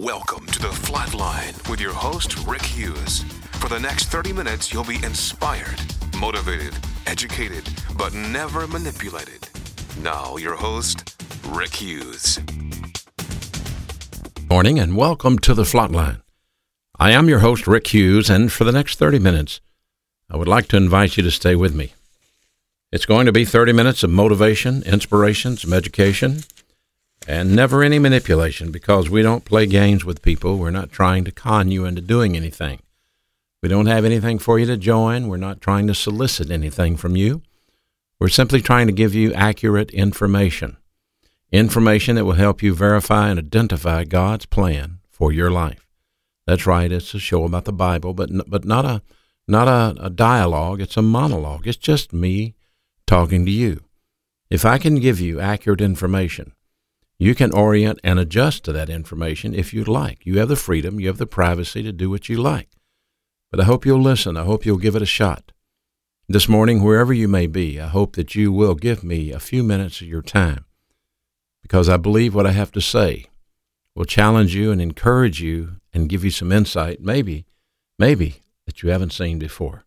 Welcome to the FLOT Line with your host, Rick Hughes. For the next 30 minutes, you'll be inspired, motivated, educated, but never manipulated. Now, your host, Rick Hughes. Morning and welcome to the FLOT Line. I am your host, Rick Hughes, and for the next 30 minutes, I would like to invite you to stay with me. It's going to be 30 minutes of motivation, inspiration, some education, and never any manipulation because we don't play games with people. We're not trying to con you into doing anything. We don't have anything for you to join. We're not trying to solicit anything from you. We're simply trying to give you accurate information. Information that will help you verify and identify God's plan for your life. That's right. It's a show about the Bible, but but not a not a, a dialogue. It's a monologue. It's just me talking to you. If I can give you accurate information, you can orient and adjust to that information if you'd like. You have the freedom, you have the privacy to do what you like. But I hope you'll listen. I hope you'll give it a shot. This morning, wherever you may be, I hope that you will give me a few minutes of your time because I believe what I have to say will challenge you and encourage you and give you some insight, maybe, maybe, that you haven't seen before.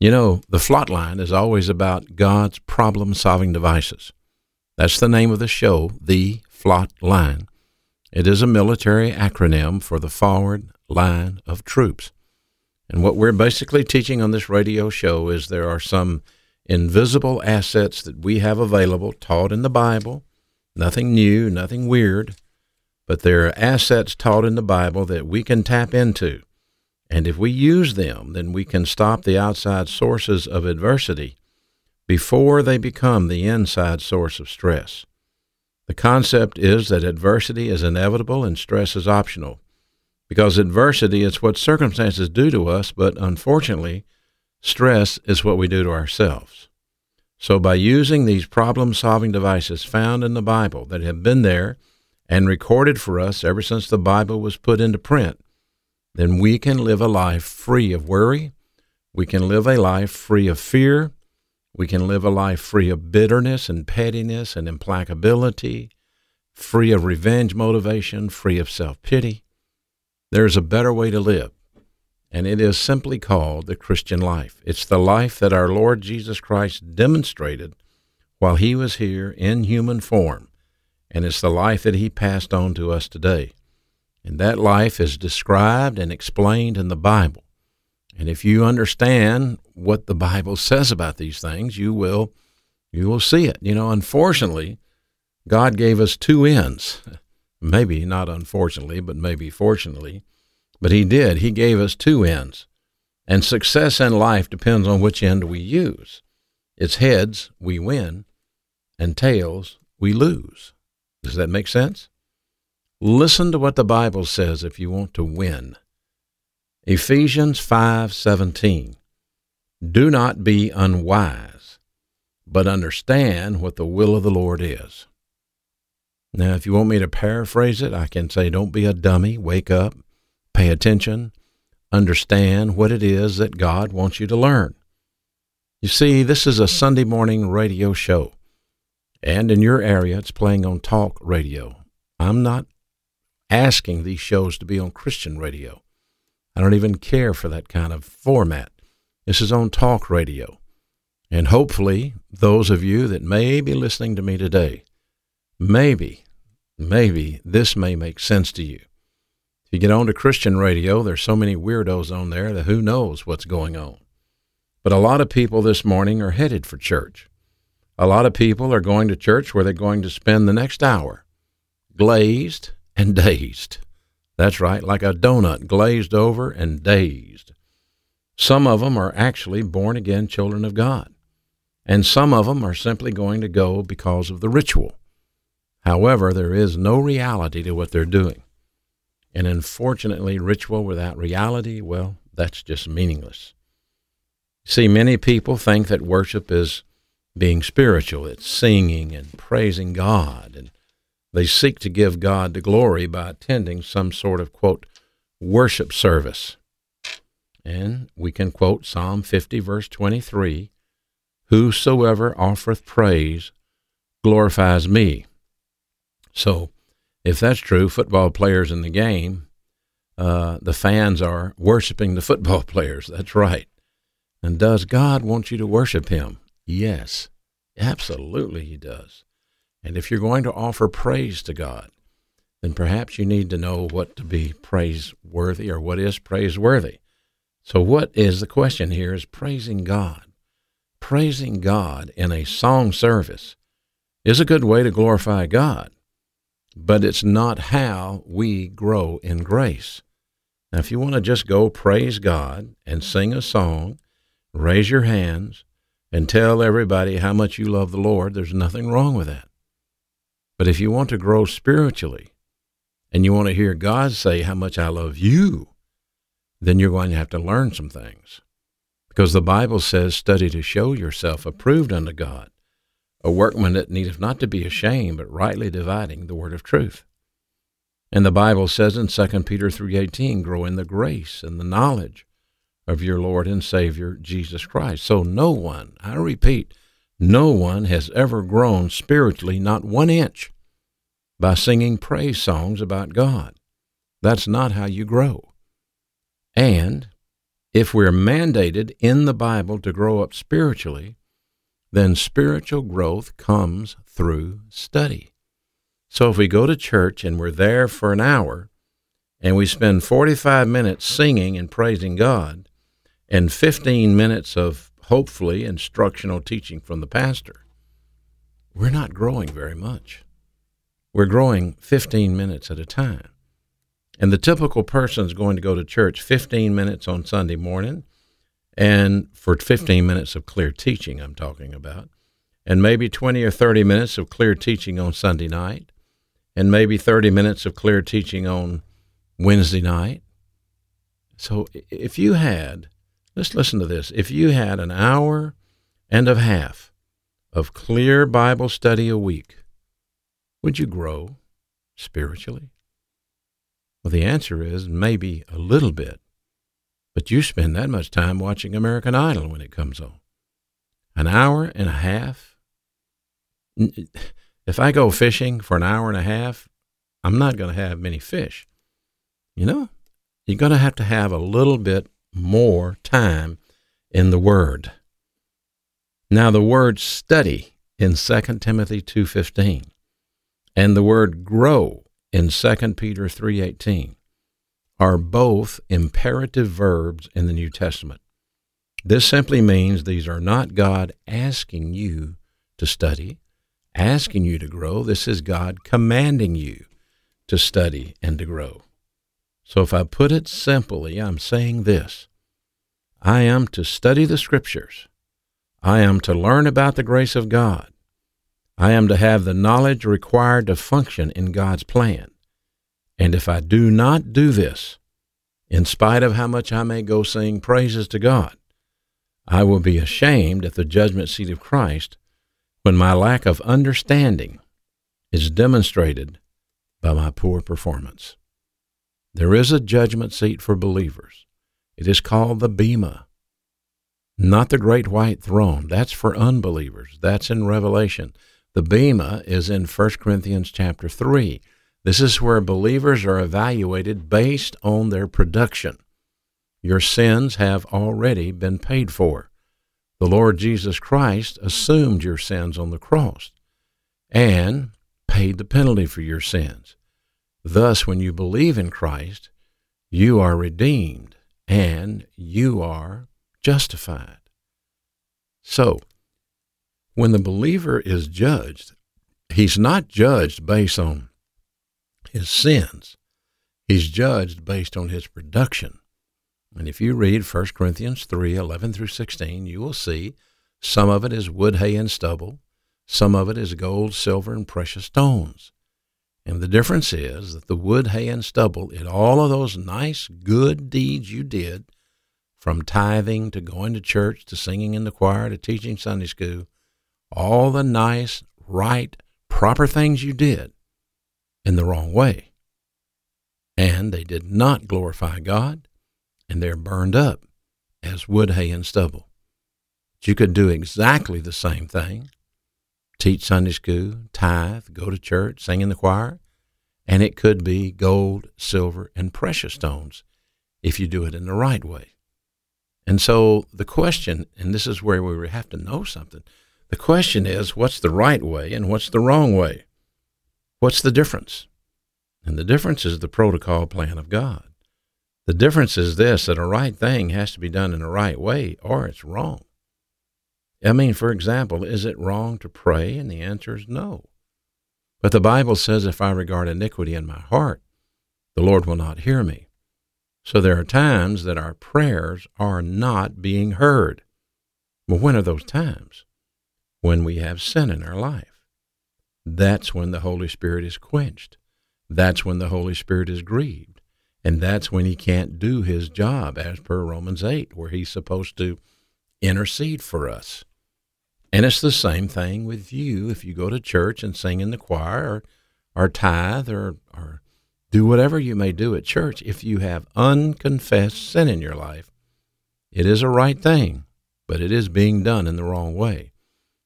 You know, the FLOT Line is always about God's problem solving devices. That's the name of the show, The Flot Line. It is a military acronym for the Forward Line of Troops. And what we're basically teaching on this radio show is there are some invisible assets that we have available, taught in the Bible, nothing new, nothing weird, but there are assets taught in the Bible that we can tap into. And if we use them, then we can stop the outside sources of adversity before they become the inside source of stress. The concept is that adversity is inevitable and stress is optional. Because adversity is what circumstances do to us, but unfortunately, stress is what we do to ourselves. So, by using these problem solving devices found in the Bible that have been there and recorded for us ever since the Bible was put into print, then we can live a life free of worry. We can live a life free of fear. We can live a life free of bitterness and pettiness and implacability, free of revenge motivation, free of self pity. There's a better way to live, and it is simply called the Christian life. It's the life that our Lord Jesus Christ demonstrated while he was here in human form, and it's the life that he passed on to us today. And that life is described and explained in the Bible. And if you understand what the Bible says about these things, you will you will see it. You know, unfortunately, God gave us two ends. Maybe not unfortunately, but maybe fortunately. But he did. He gave us two ends. And success in life depends on which end we use. It's heads, we win, and tails, we lose. Does that make sense? Listen to what the Bible says if you want to win. Ephesians 5:17 Do not be unwise, but understand what the will of the Lord is. Now, if you want me to paraphrase it, I can say don't be a dummy, wake up, pay attention, understand what it is that God wants you to learn. You see, this is a Sunday morning radio show, and in your area it's playing on talk radio. I'm not asking these shows to be on Christian radio. I don't even care for that kind of format. This is on talk radio. And hopefully, those of you that may be listening to me today, maybe, maybe this may make sense to you. If you get on to Christian radio, there's so many weirdos on there that who knows what's going on. But a lot of people this morning are headed for church. A lot of people are going to church where they're going to spend the next hour glazed and dazed. That's right, like a donut, glazed over and dazed. Some of them are actually born again children of God, and some of them are simply going to go because of the ritual. However, there is no reality to what they're doing. And unfortunately, ritual without reality, well, that's just meaningless. See, many people think that worship is being spiritual, it's singing and praising God and they seek to give God the glory by attending some sort of, quote, worship service. And we can quote Psalm 50, verse 23 Whosoever offereth praise glorifies me. So, if that's true, football players in the game, uh, the fans are worshiping the football players. That's right. And does God want you to worship Him? Yes, absolutely, He does. And if you're going to offer praise to God, then perhaps you need to know what to be praiseworthy or what is praiseworthy. So, what is the question here is praising God. Praising God in a song service is a good way to glorify God, but it's not how we grow in grace. Now, if you want to just go praise God and sing a song, raise your hands, and tell everybody how much you love the Lord, there's nothing wrong with that. But if you want to grow spiritually and you want to hear God say how much I love you, then you're going to have to learn some things. Because the Bible says, study to show yourself approved unto God, a workman that needeth not to be ashamed, but rightly dividing the word of truth. And the Bible says in 2 Peter 3:18, grow in the grace and the knowledge of your Lord and Savior Jesus Christ. So no one, I repeat, no one has ever grown spiritually not one inch by singing praise songs about God. That's not how you grow. And if we're mandated in the Bible to grow up spiritually, then spiritual growth comes through study. So if we go to church and we're there for an hour and we spend 45 minutes singing and praising God and 15 minutes of hopefully instructional teaching from the pastor, we're not growing very much. We're growing 15 minutes at a time. And the typical person is going to go to church 15 minutes on Sunday morning and for 15 minutes of clear teaching, I'm talking about, and maybe 20 or 30 minutes of clear teaching on Sunday night, and maybe 30 minutes of clear teaching on Wednesday night. So if you had, let's listen to this, if you had an hour and a half of clear Bible study a week, would you grow spiritually? Well, the answer is maybe a little bit. But you spend that much time watching American Idol when it comes on. An hour and a half. If I go fishing for an hour and a half, I'm not going to have many fish. You know, you're going to have to have a little bit more time in the Word. Now, the word study in 2 Timothy 2.15 and the word grow in 2 Peter 3.18 are both imperative verbs in the New Testament. This simply means these are not God asking you to study, asking you to grow. This is God commanding you to study and to grow. So if I put it simply, I'm saying this I am to study the Scriptures. I am to learn about the grace of God. I am to have the knowledge required to function in God's plan. And if I do not do this, in spite of how much I may go sing praises to God, I will be ashamed at the judgment seat of Christ when my lack of understanding is demonstrated by my poor performance. There is a judgment seat for believers. It is called the Bema, not the great white throne. That's for unbelievers. That's in Revelation. The Bema is in 1 Corinthians chapter 3. This is where believers are evaluated based on their production. Your sins have already been paid for. The Lord Jesus Christ assumed your sins on the cross and paid the penalty for your sins. Thus, when you believe in Christ, you are redeemed and you are justified. So, when the believer is judged, he's not judged based on his sins. He's judged based on his production. And if you read 1 Corinthians 3 11 through 16, you will see some of it is wood, hay, and stubble, some of it is gold, silver, and precious stones. And the difference is that the wood, hay, and stubble, in all of those nice, good deeds you did, from tithing to going to church to singing in the choir to teaching Sunday school, all the nice, right, proper things you did, in the wrong way. And they did not glorify God, and they're burned up as wood, hay, and stubble. But you could do exactly the same thing teach Sunday school, tithe, go to church, sing in the choir, And it could be gold, silver, and precious stones if you do it in the right way. And so the question, and this is where we have to know something the question is what's the right way and what's the wrong way? What's the difference? And the difference is the protocol plan of God. The difference is this that a right thing has to be done in a right way or it's wrong. I mean, for example, is it wrong to pray? And the answer is no. But the Bible says, if I regard iniquity in my heart, the Lord will not hear me. So there are times that our prayers are not being heard. Well, when are those times? When we have sin in our life. That's when the Holy Spirit is quenched. That's when the Holy Spirit is grieved. And that's when he can't do his job as per Romans 8, where he's supposed to intercede for us. And it's the same thing with you if you go to church and sing in the choir or, or tithe or, or do whatever you may do at church. If you have unconfessed sin in your life, it is a right thing, but it is being done in the wrong way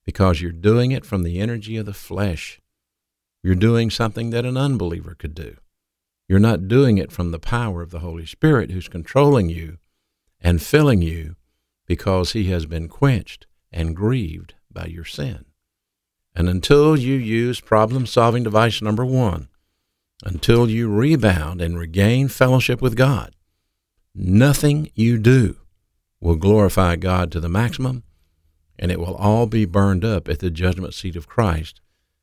because you're doing it from the energy of the flesh. You're doing something that an unbeliever could do. You're not doing it from the power of the Holy Spirit who's controlling you and filling you because he has been quenched and grieved by your sin. And until you use problem solving device number one, until you rebound and regain fellowship with God, nothing you do will glorify God to the maximum, and it will all be burned up at the judgment seat of Christ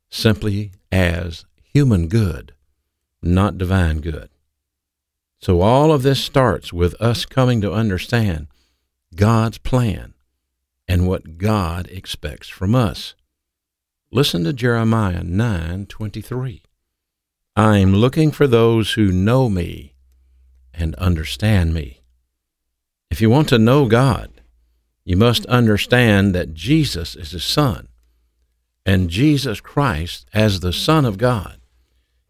simply as human good, not divine good. So all of this starts with us coming to understand God's plan and what God expects from us. Listen to Jeremiah 9:23. I'm looking for those who know me and understand me. If you want to know God, you must understand that Jesus is his son, and Jesus Christ as the son of God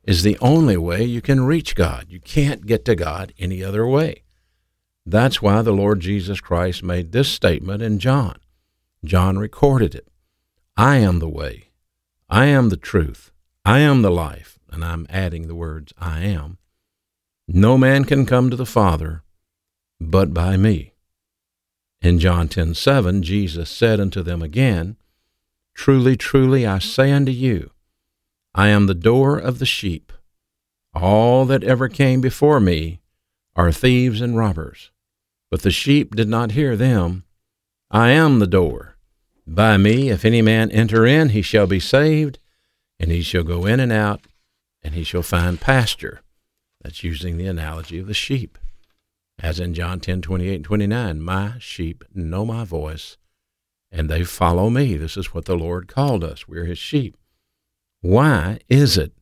is the only way you can reach God. You can't get to God any other way. That's why the Lord Jesus Christ made this statement in John. John recorded it. I am the way. I am the truth. I am the life. And I'm adding the words, I am. No man can come to the Father but by me. In John 10 7, Jesus said unto them again, Truly, truly, I say unto you, I am the door of the sheep. All that ever came before me are thieves and robbers, but the sheep did not hear them. I am the door. By me, if any man enter in, he shall be saved, and he shall go in and out, and he shall find pasture. That's using the analogy of the sheep. As in John 10 28 and 29, my sheep know my voice, and they follow me. This is what the Lord called us. We're his sheep. Why is it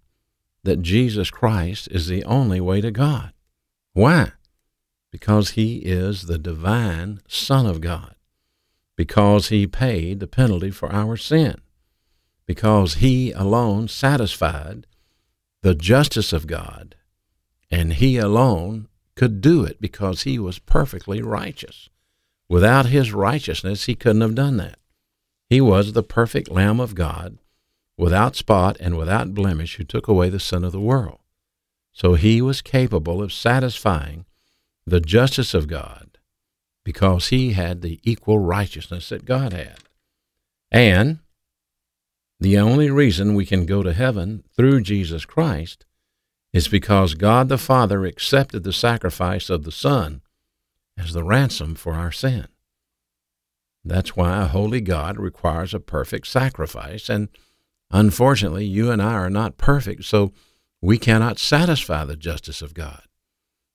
that Jesus Christ is the only way to God? Why? Because he is the divine Son of God because he paid the penalty for our sin, because he alone satisfied the justice of God, and he alone could do it because he was perfectly righteous. Without his righteousness, he couldn't have done that. He was the perfect Lamb of God, without spot and without blemish, who took away the sin of the world. So he was capable of satisfying the justice of God because he had the equal righteousness that God had. And the only reason we can go to heaven through Jesus Christ is because God the Father accepted the sacrifice of the Son as the ransom for our sin. That's why a holy God requires a perfect sacrifice. And unfortunately, you and I are not perfect, so we cannot satisfy the justice of God.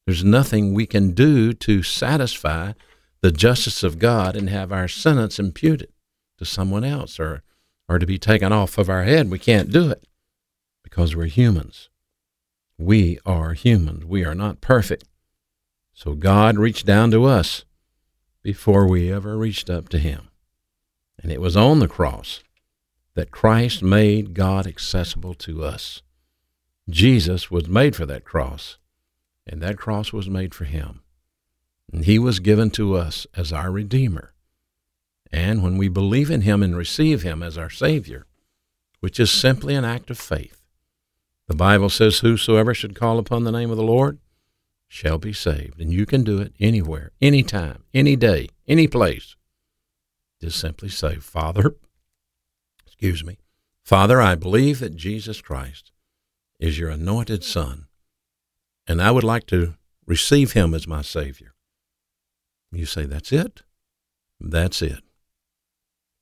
There's nothing we can do to satisfy the justice of God and have our sentence imputed to someone else or, or to be taken off of our head. We can't do it because we're humans. We are humans. We are not perfect. So God reached down to us before we ever reached up to Him. And it was on the cross that Christ made God accessible to us. Jesus was made for that cross, and that cross was made for Him. And he was given to us as our Redeemer. And when we believe in him and receive him as our Savior, which is simply an act of faith, The Bible says, Whosoever should call upon the name of the Lord shall be saved. And you can do it anywhere, anytime, any day, any place. Just simply say, Father, excuse me, Father, I believe that Jesus Christ is your anointed Son, and I would like to receive him as my Savior. You say, That's it? That's it.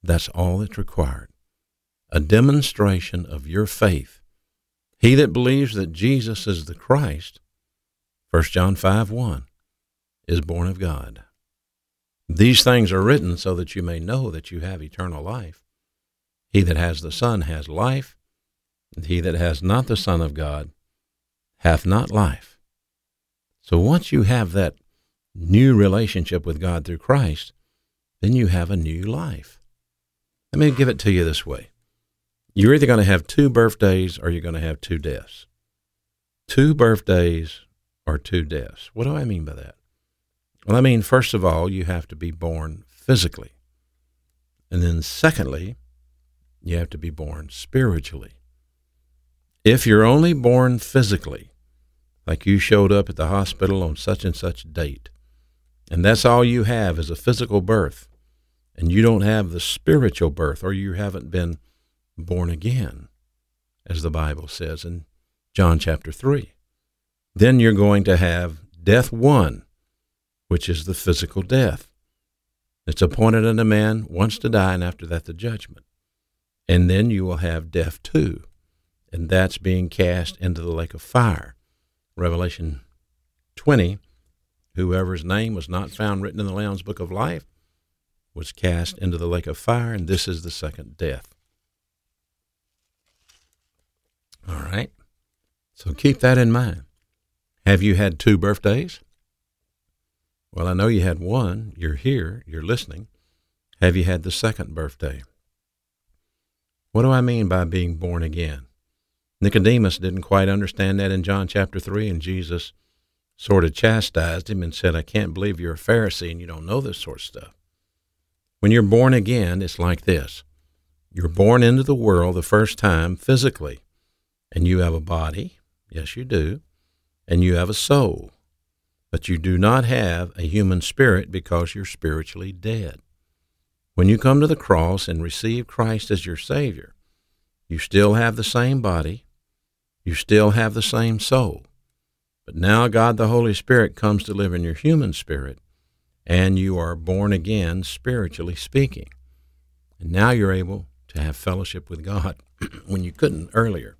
That's all that's required. A demonstration of your faith. He that believes that Jesus is the Christ, 1 John 5 1, is born of God. These things are written so that you may know that you have eternal life. He that has the Son has life, and he that has not the Son of God hath not life. So once you have that new relationship with God through Christ, then you have a new life. Let me give it to you this way. You're either going to have two birthdays or you're going to have two deaths. Two birthdays or two deaths. What do I mean by that? Well, I mean, first of all, you have to be born physically. And then, secondly, you have to be born spiritually. If you're only born physically, like you showed up at the hospital on such and such date, and that's all you have is a physical birth, and you don't have the spiritual birth, or you haven't been born again, as the Bible says in John chapter 3, then you're going to have death one, which is the physical death. It's appointed unto man once to die, and after that the judgment. And then you will have death two, and that's being cast into the lake of fire. Revelation 20 Whoever's name was not found written in the Lamb's book of life was cast into the lake of fire, and this is the second death. All right. So keep that in mind. Have you had two birthdays? Well, I know you had one. You're here, you're listening. Have you had the second birthday? What do I mean by being born again? Nicodemus didn't quite understand that in John chapter 3, and Jesus sort of chastised him and said, I can't believe you're a Pharisee and you don't know this sort of stuff. When you're born again, it's like this you're born into the world the first time physically, and you have a body. Yes, you do. And you have a soul. But you do not have a human spirit because you're spiritually dead. When you come to the cross and receive Christ as your Savior, you still have the same body, you still have the same soul, but now God the Holy Spirit comes to live in your human spirit, and you are born again, spiritually speaking. And now you're able to have fellowship with God when you couldn't earlier.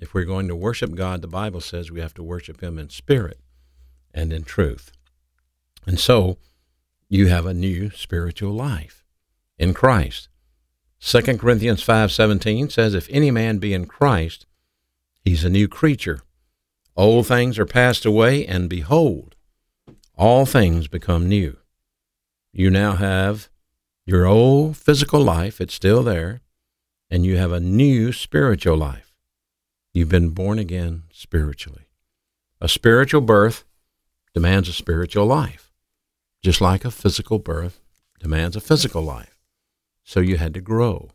If we're going to worship God, the Bible says we have to worship Him in spirit and in truth. And so you have a new spiritual life in Christ. 2 Corinthians 5:17 says if any man be in Christ, he's a new creature. Old things are passed away, and behold, all things become new. You now have your old physical life, it's still there, and you have a new spiritual life. You've been born again spiritually. A spiritual birth demands a spiritual life, just like a physical birth demands a physical life. So you had to grow.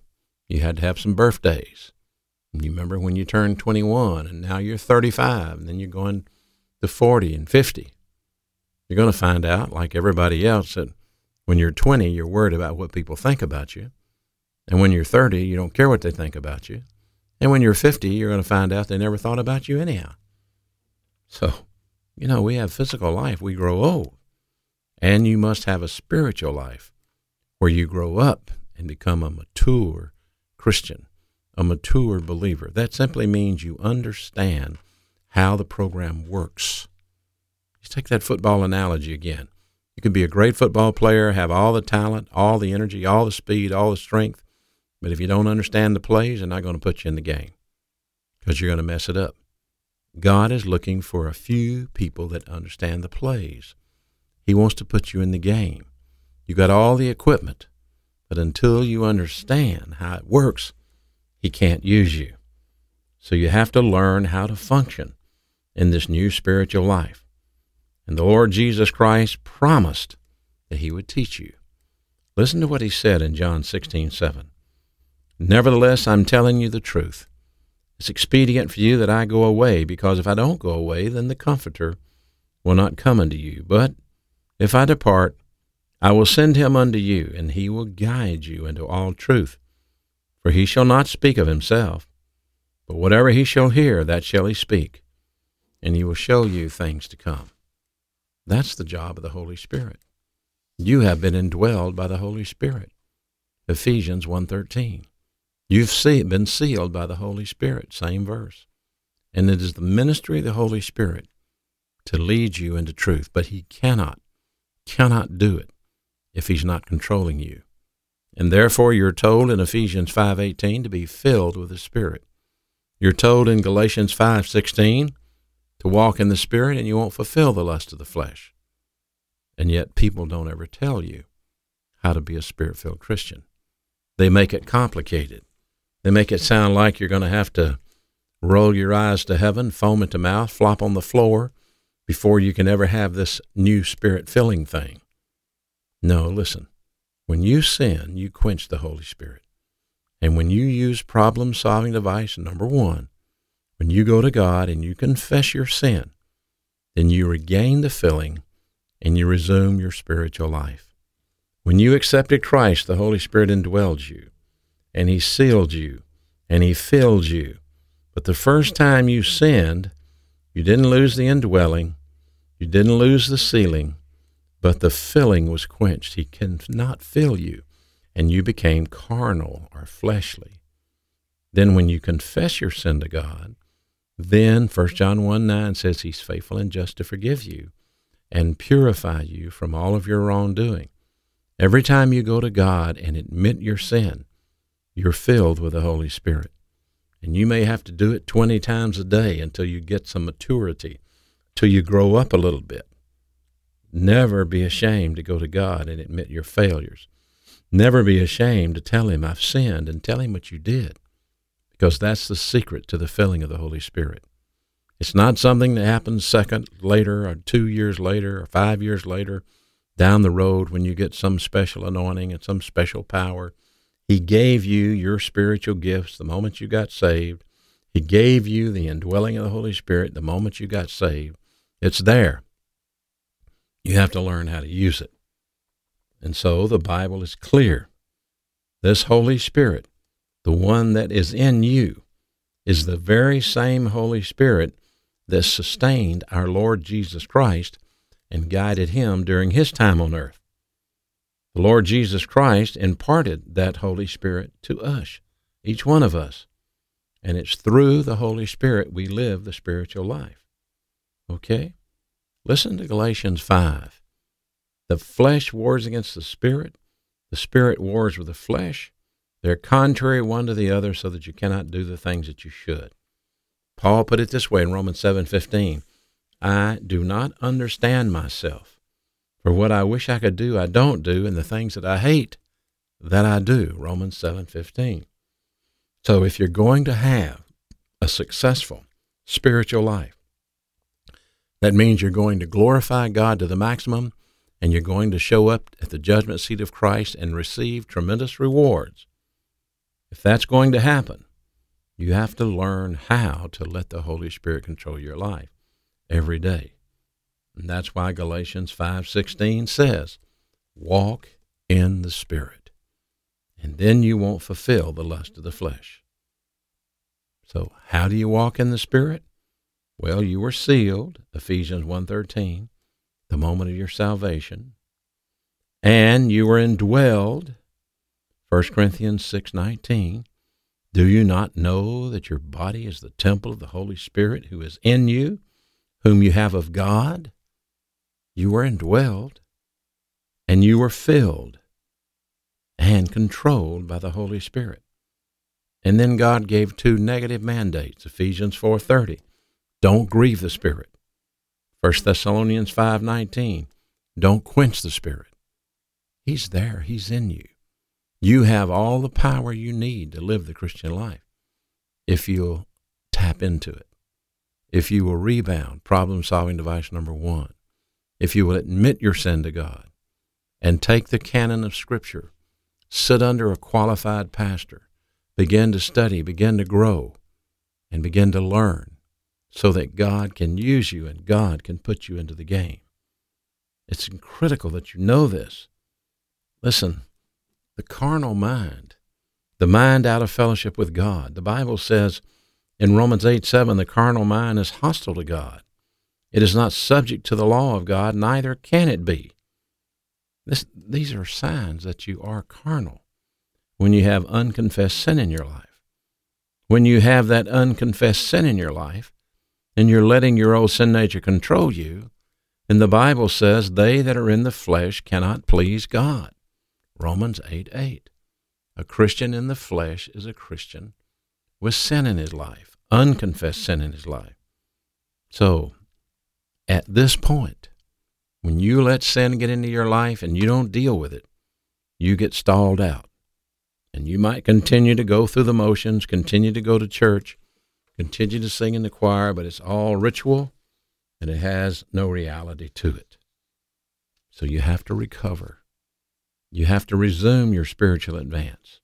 You had to have some birthdays. You remember when you turned 21 and now you're 35 and then you're going to 40 and 50. You're going to find out, like everybody else, that when you're 20, you're worried about what people think about you. And when you're 30, you don't care what they think about you. And when you're 50, you're going to find out they never thought about you anyhow. So, you know, we have physical life, we grow old. And you must have a spiritual life where you grow up and become a mature Christian a mature believer. That simply means you understand how the program works. Let's take that football analogy again. You can be a great football player, have all the talent, all the energy, all the speed, all the strength, but if you don't understand the plays, they're not going to put you in the game because you're going to mess it up. God is looking for a few people that understand the plays. He wants to put you in the game. You got all the equipment, but until you understand how it works, he can't use you. So you have to learn how to function in this new spiritual life. And the Lord Jesus Christ promised that he would teach you. Listen to what he said in John 16, 7. Nevertheless, I'm telling you the truth. It's expedient for you that I go away, because if I don't go away, then the Comforter will not come unto you. But if I depart, I will send him unto you, and he will guide you into all truth. For he shall not speak of himself, but whatever he shall hear, that shall he speak, and he will show you things to come. That's the job of the Holy Spirit. You have been indwelled by the Holy Spirit. Ephesians 1.13. You've been sealed by the Holy Spirit, same verse. And it is the ministry of the Holy Spirit to lead you into truth, but he cannot, cannot do it if he's not controlling you. And therefore you're told in Ephesians 5:18 to be filled with the Spirit. You're told in Galatians 5:16 to walk in the Spirit and you won't fulfill the lust of the flesh. And yet people don't ever tell you how to be a spirit-filled Christian. They make it complicated. They make it sound like you're going to have to roll your eyes to heaven, foam at the mouth, flop on the floor before you can ever have this new spirit filling thing. No, listen. When you sin, you quench the Holy Spirit. And when you use problem solving device number one, when you go to God and you confess your sin, then you regain the filling and you resume your spiritual life. When you accepted Christ, the Holy Spirit indwelled you and He sealed you and He filled you. But the first time you sinned, you didn't lose the indwelling, you didn't lose the sealing, but the filling was quenched. He cannot fill you, and you became carnal or fleshly. Then, when you confess your sin to God, then 1 John 1 9 says He's faithful and just to forgive you and purify you from all of your wrongdoing. Every time you go to God and admit your sin, you're filled with the Holy Spirit. And you may have to do it 20 times a day until you get some maturity till you grow up a little bit. Never be ashamed to go to God and admit your failures. Never be ashamed to tell Him, I've sinned, and tell Him what you did, because that's the secret to the filling of the Holy Spirit. It's not something that happens second later, or two years later, or five years later, down the road when you get some special anointing and some special power. He gave you your spiritual gifts the moment you got saved. He gave you the indwelling of the Holy Spirit the moment you got saved. It's there. You have to learn how to use it. And so the Bible is clear. This Holy Spirit, the one that is in you, is the very same Holy Spirit that sustained our Lord Jesus Christ and guided him during his time on earth. The Lord Jesus Christ imparted that Holy Spirit to us, each one of us. And it's through the Holy Spirit we live the spiritual life. Okay? Listen to Galatians 5. The flesh wars against the spirit, the spirit wars with the flesh. They're contrary one to the other so that you cannot do the things that you should. Paul put it this way in Romans 7:15. I do not understand myself. For what I wish I could do, I don't do, and the things that I hate, that I do. Romans 7:15. So if you're going to have a successful spiritual life, that means you're going to glorify God to the maximum and you're going to show up at the judgment seat of Christ and receive tremendous rewards. If that's going to happen, you have to learn how to let the Holy Spirit control your life every day. And that's why Galatians 5:16 says, "Walk in the Spirit." And then you won't fulfill the lust of the flesh. So, how do you walk in the Spirit? Well, you were sealed, Ephesians 1:13, the moment of your salvation, and you were indwelled, 1 Corinthians 6:19. Do you not know that your body is the temple of the Holy Spirit who is in you, whom you have of God? You were indwelled, and you were filled and controlled by the Holy Spirit. And then God gave two negative mandates, Ephesians 4:30. Don't grieve the Spirit. 1 Thessalonians 5:19. Don't quench the Spirit. He's there. He's in you. You have all the power you need to live the Christian life if you'll tap into it. If you will rebound, problem solving device number one. If you will admit your sin to God and take the canon of Scripture, sit under a qualified pastor, begin to study, begin to grow, and begin to learn so that God can use you and God can put you into the game. It's critical that you know this. Listen, the carnal mind, the mind out of fellowship with God, the Bible says in Romans 8 7, the carnal mind is hostile to God. It is not subject to the law of God, neither can it be. This, these are signs that you are carnal when you have unconfessed sin in your life. When you have that unconfessed sin in your life and you're letting your old sin nature control you, then the Bible says they that are in the flesh cannot please God. Romans 8 8. A Christian in the flesh is a Christian with sin in his life, unconfessed sin in his life. So, at this point, when you let sin get into your life and you don't deal with it, you get stalled out. And you might continue to go through the motions, continue to go to church, continue to sing in the choir, but it's all ritual and it has no reality to it. So you have to recover. You have to resume your spiritual advance.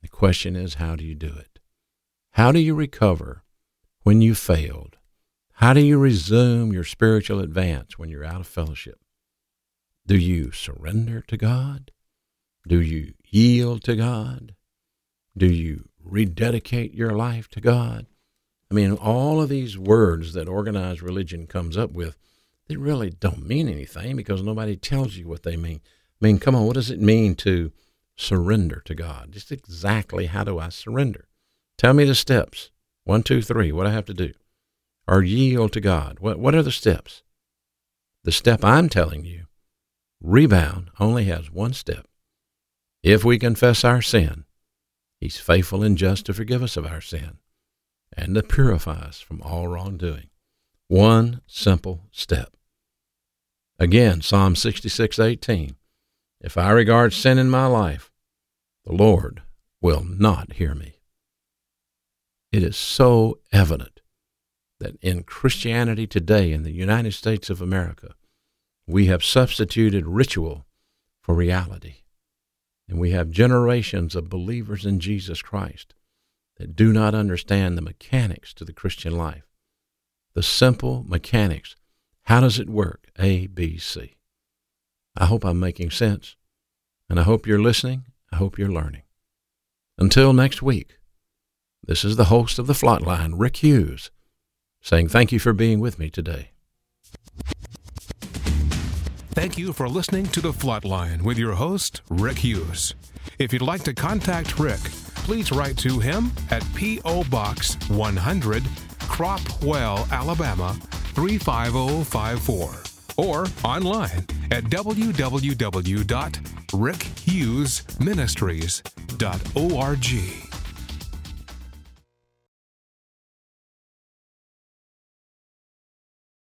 The question is, how do you do it? How do you recover when you failed? How do you resume your spiritual advance when you're out of fellowship? Do you surrender to God? Do you yield to God? Do you rededicate your life to God? I mean, all of these words that organized religion comes up with, they really don't mean anything because nobody tells you what they mean. I mean, come on, what does it mean to surrender to God? Just exactly how do I surrender? Tell me the steps. One, two, three. What I have to do? or yield to God. What, what are the steps? The step I'm telling you, rebound, only has one step. If we confess our sin, He's faithful and just to forgive us of our sin and to purify us from all wrongdoing. One simple step. Again, Psalm 66:18. If I regard sin in my life, the Lord will not hear me. It is so evident that in Christianity today in the United States of America, we have substituted ritual for reality. And we have generations of believers in Jesus Christ that do not understand the mechanics to the Christian life. The simple mechanics. How does it work? A, B, C. I hope I'm making sense. And I hope you're listening. I hope you're learning. Until next week, this is the host of the FLOT Line, Rick Hughes saying thank you for being with me today. Thank you for listening to The FLOT Line with your host, Rick Hughes. If you'd like to contact Rick, please write to him at P.O. Box 100, Cropwell, Alabama 35054, or online at www.rickhughesministries.org.